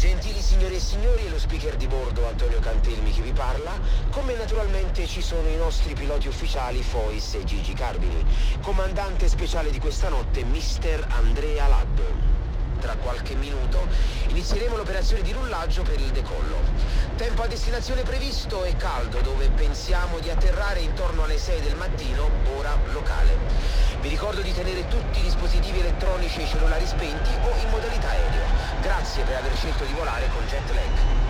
Gentili signore e signori, lo speaker di bordo Antonio Cantelmi che vi parla, come naturalmente ci sono i nostri piloti ufficiali Fois e Gigi Carbini. Comandante speciale di questa notte, Mister Andrea Laddo. Tra qualche minuto inizieremo l'operazione di rullaggio per il decollo. Tempo a destinazione previsto e caldo, dove pensiamo di atterrare intorno alle 6 del mattino, ora locale. Vi ricordo di tenere tutti i dispositivi elettronici e i cellulari spenti o in modalità aereo. Grazie per aver scelto di volare con Jetlag. in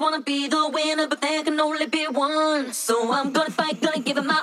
wanna be the winner, but there can only be one. So I'm gonna fight, gonna give it my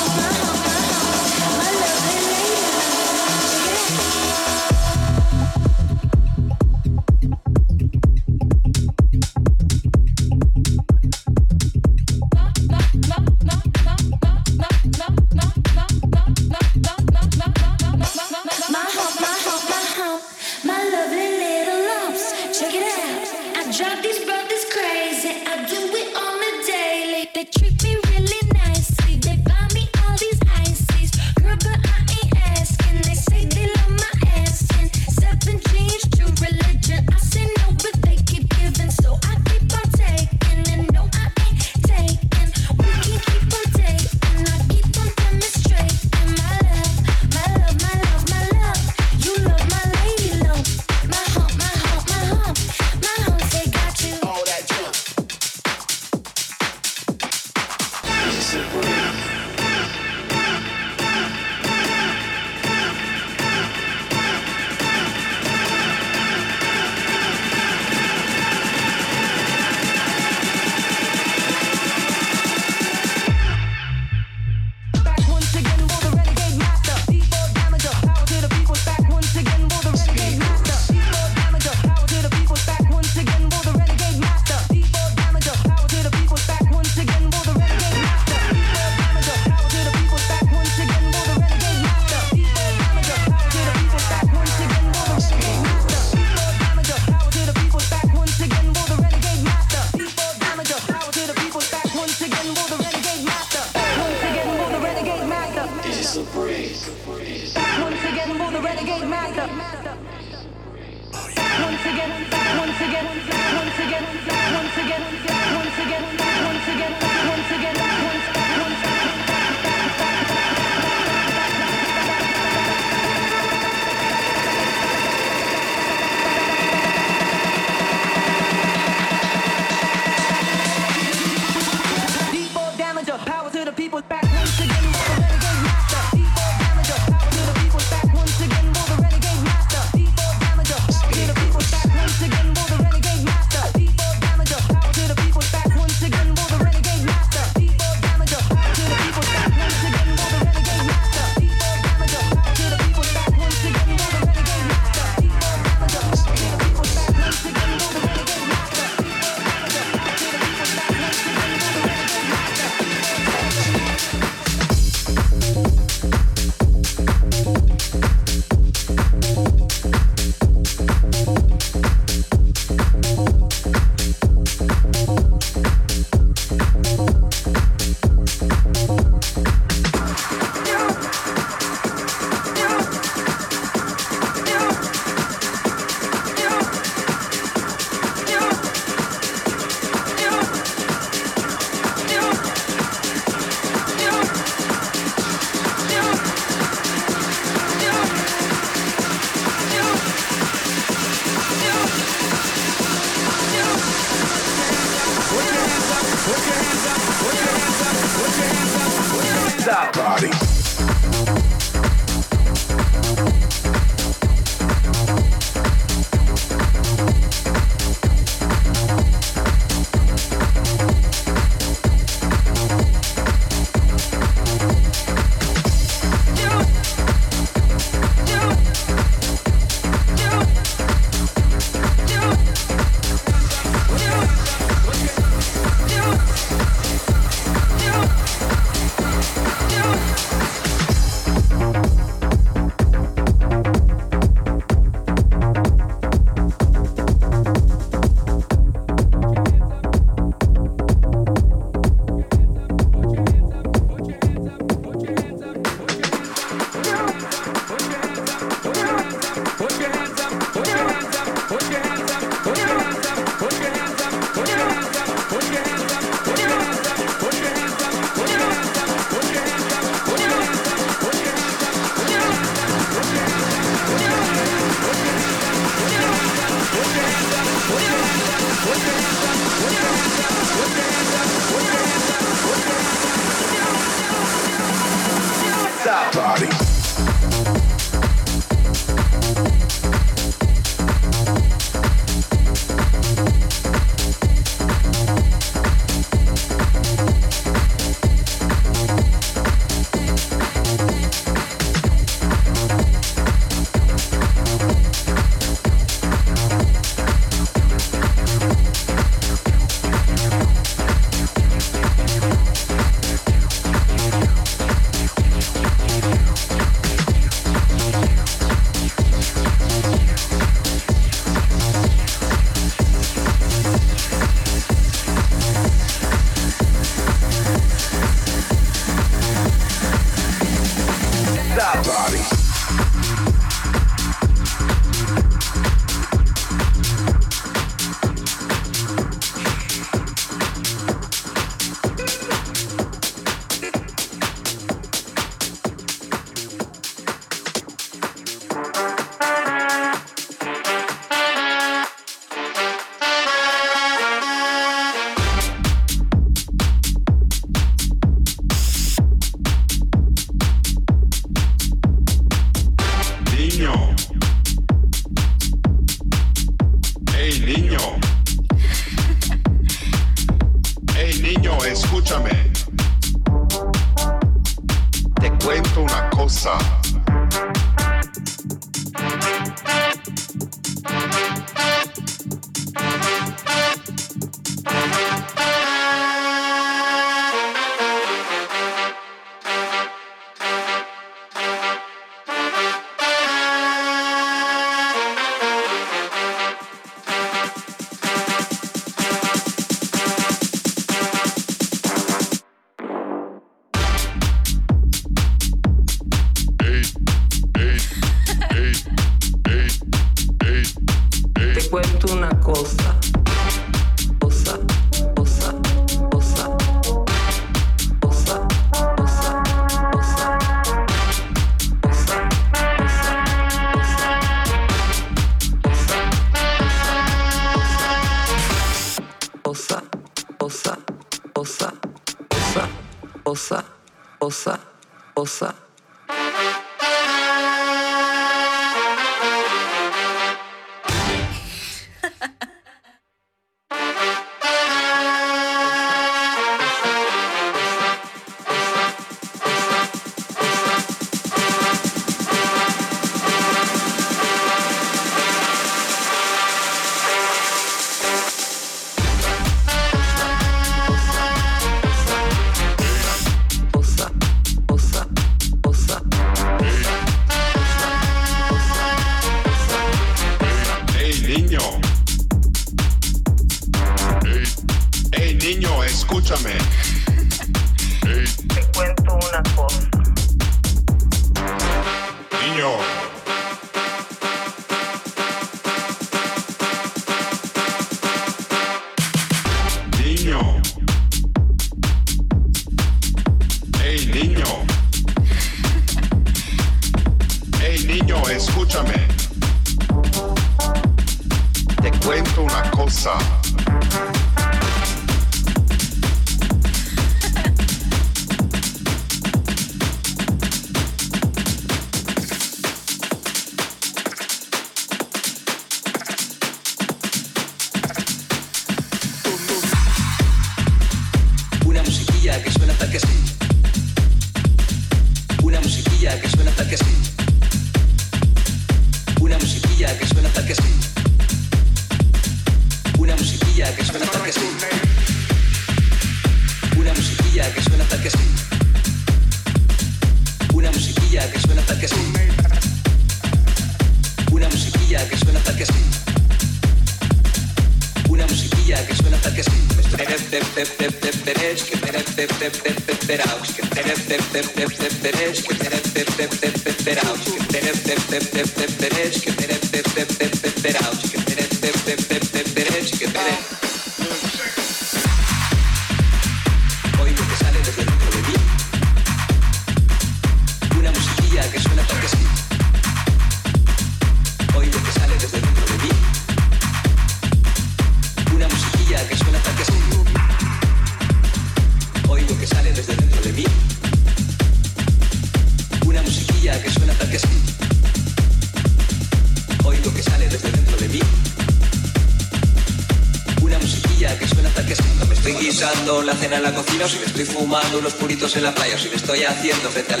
en la playa si me estoy haciendo frente al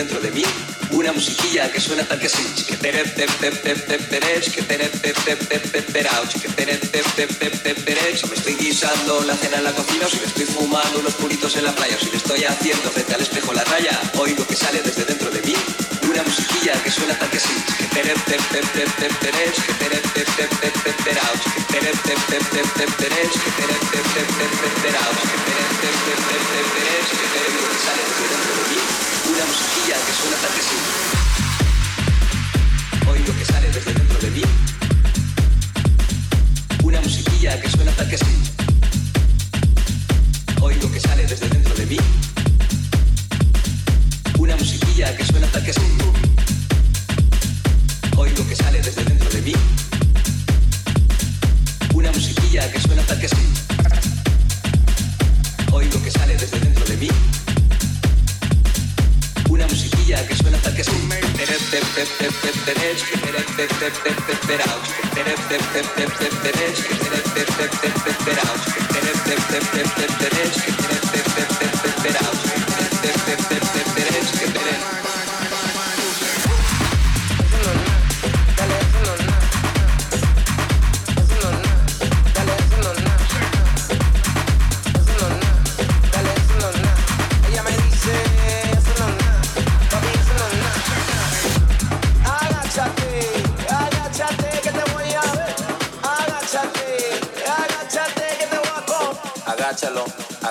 dentro de mí una musiquilla que suena tal que así. O me estoy guisando la cena en la cocina, o si me estoy fumando unos puritos en la playa, o si me estoy haciendo frente al espejo la raya, oigo que sale desde dentro de mí una musiquilla que suena tal que sí. Sale desde dentro de mí una musiquilla que suena tal que sí. Oigo que sale desde dentro de mí. Una musiquilla que suena tal que sí. Oigo que sale desde dentro de mí. Una musiquilla que suena tal que sí. Oigo que sale desde dentro de mí. Una musiquilla que suena tal que sí. Oigo que sale desde dentro de mí. Una musiquilla que suena tal que sí.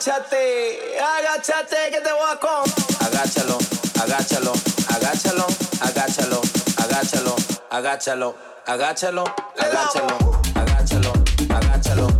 agáchate, agáchate que te voy a comer. Agáchalo, agáchalo, agáchalo, agáchalo, agáchalo, agáchalo, agáchalo, agáchalo, agáchalo, agáchalo.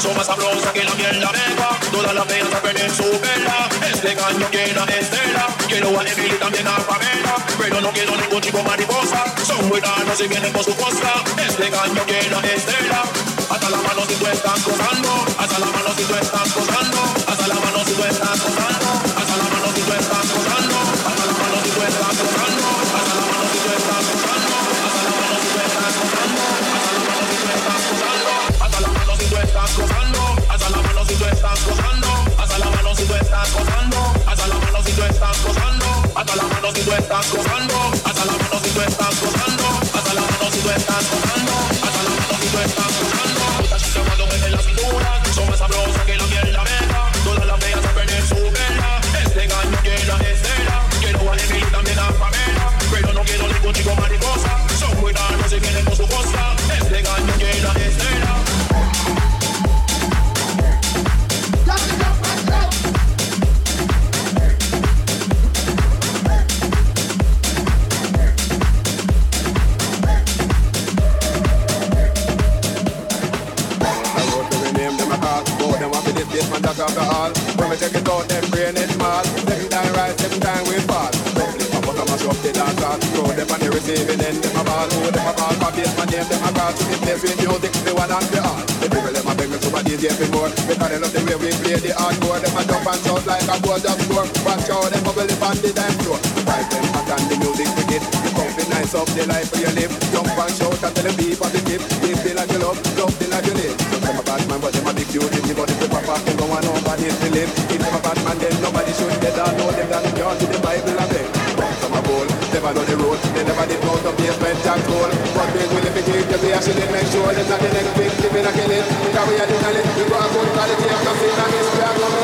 son más sabrosas que la miel la negra. Todas las feas perder su vela. Este gallo tiene estela. Quiero a Emily también a Pamela. Pero no quiero ningún chico mariposa. Son buenas y vienen por su costa. Este gallo tiene estela. Hasta la mano si tú estás gozando. Hasta la mano si tú estás gozando. Hasta la mano si tú estás gozando. estás gozando, hasta la mano si tú estás gozando, hasta la mano si tú estás gozando, hasta la mano si tú estás gozando. anymore Because they love the way we play the hardcore Them a jump and shout like a board of door Watch how them bubble up on the dime floor. Right them hot and the music wicked The comfy nice up the life for you live. Jump and shout and tell the people the tip Live the like you love, love the like you live. Them a bad man but them a big duty. If body pop off, can go on over this to live. If them a bad man then nobody should get on Know them that you control But big will if it give the bass in Make sure there's not the next big, give it a kill it Carry a dinner, you got a good quality of nothing And it's black,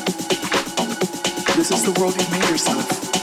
This is the world you made yourself.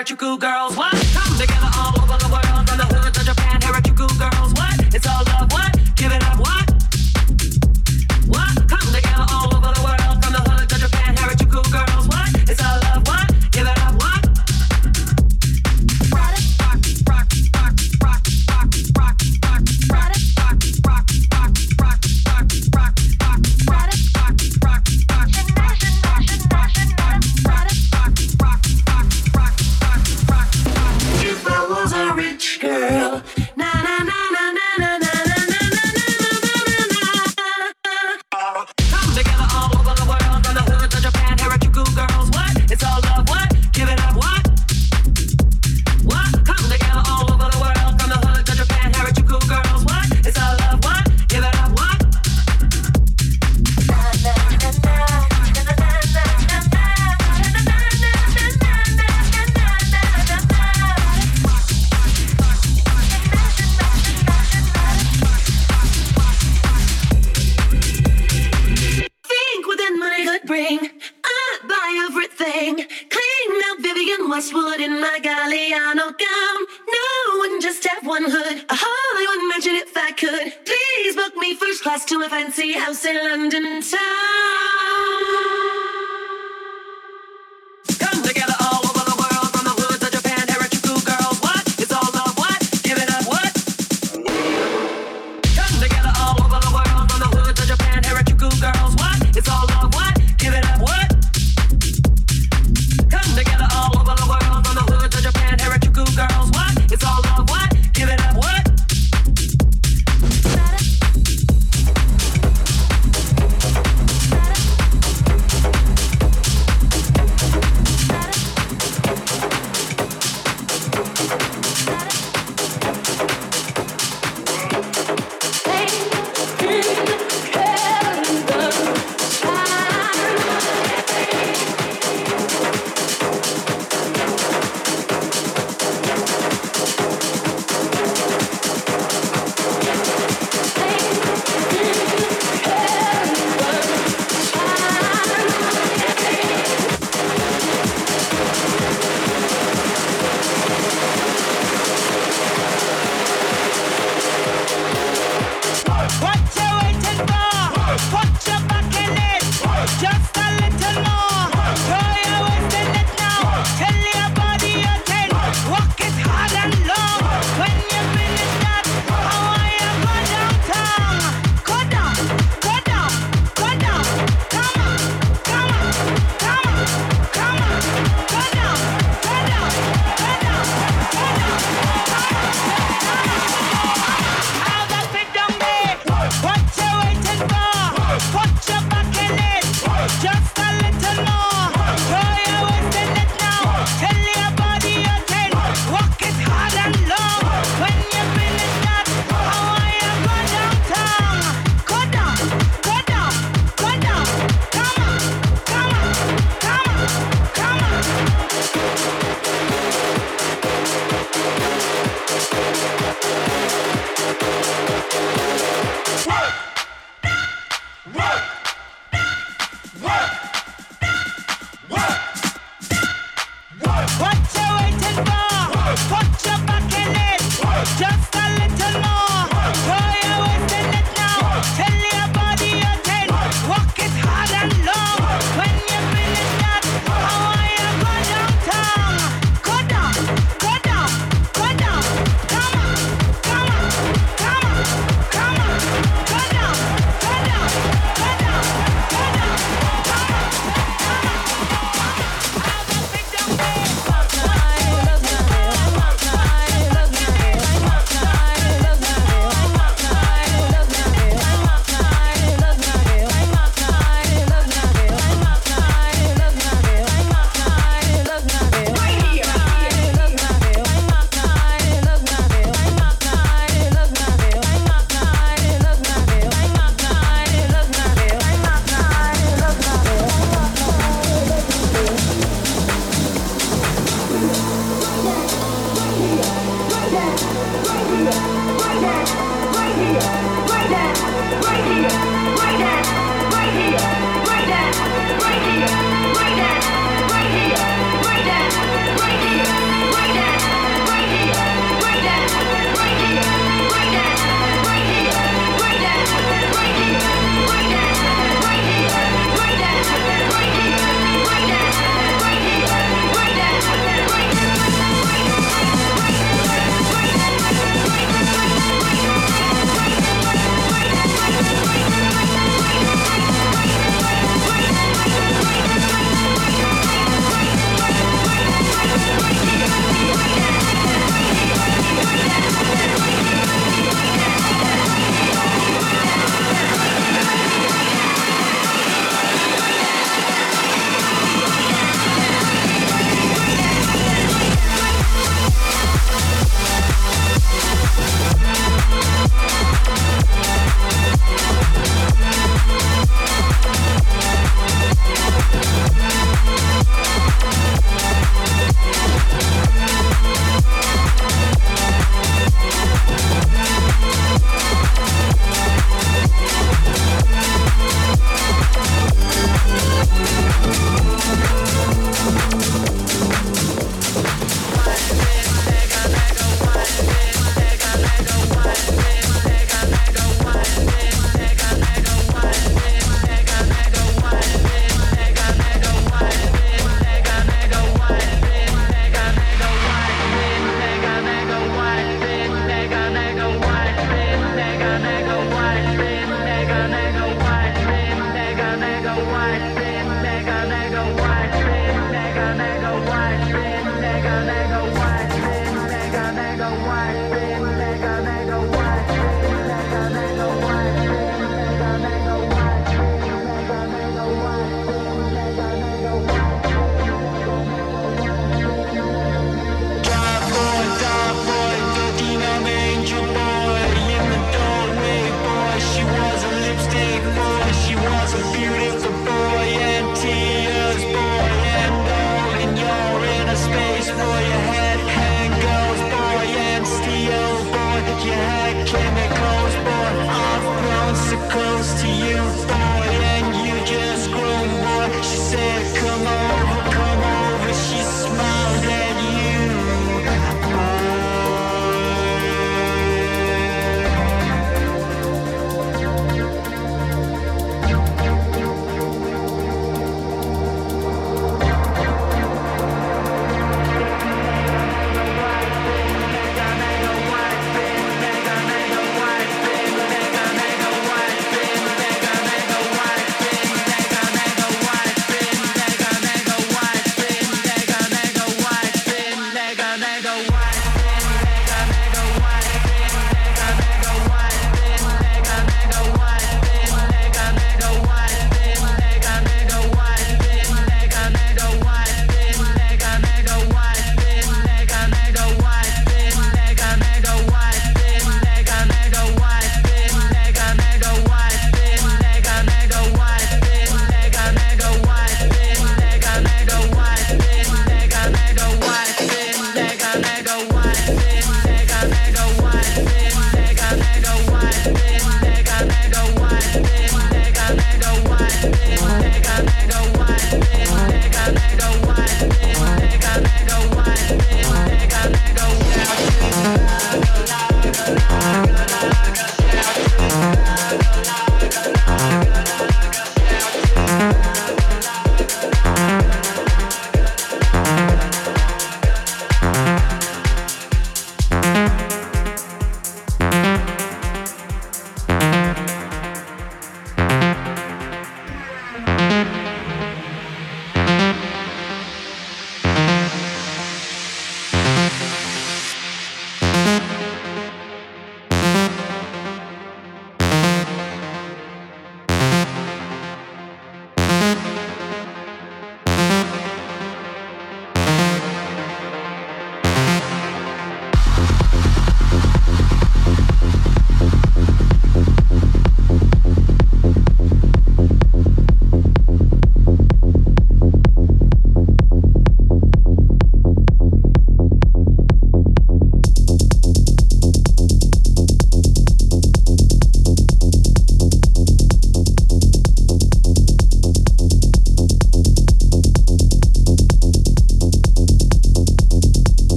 electrical girls. What?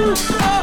Oh!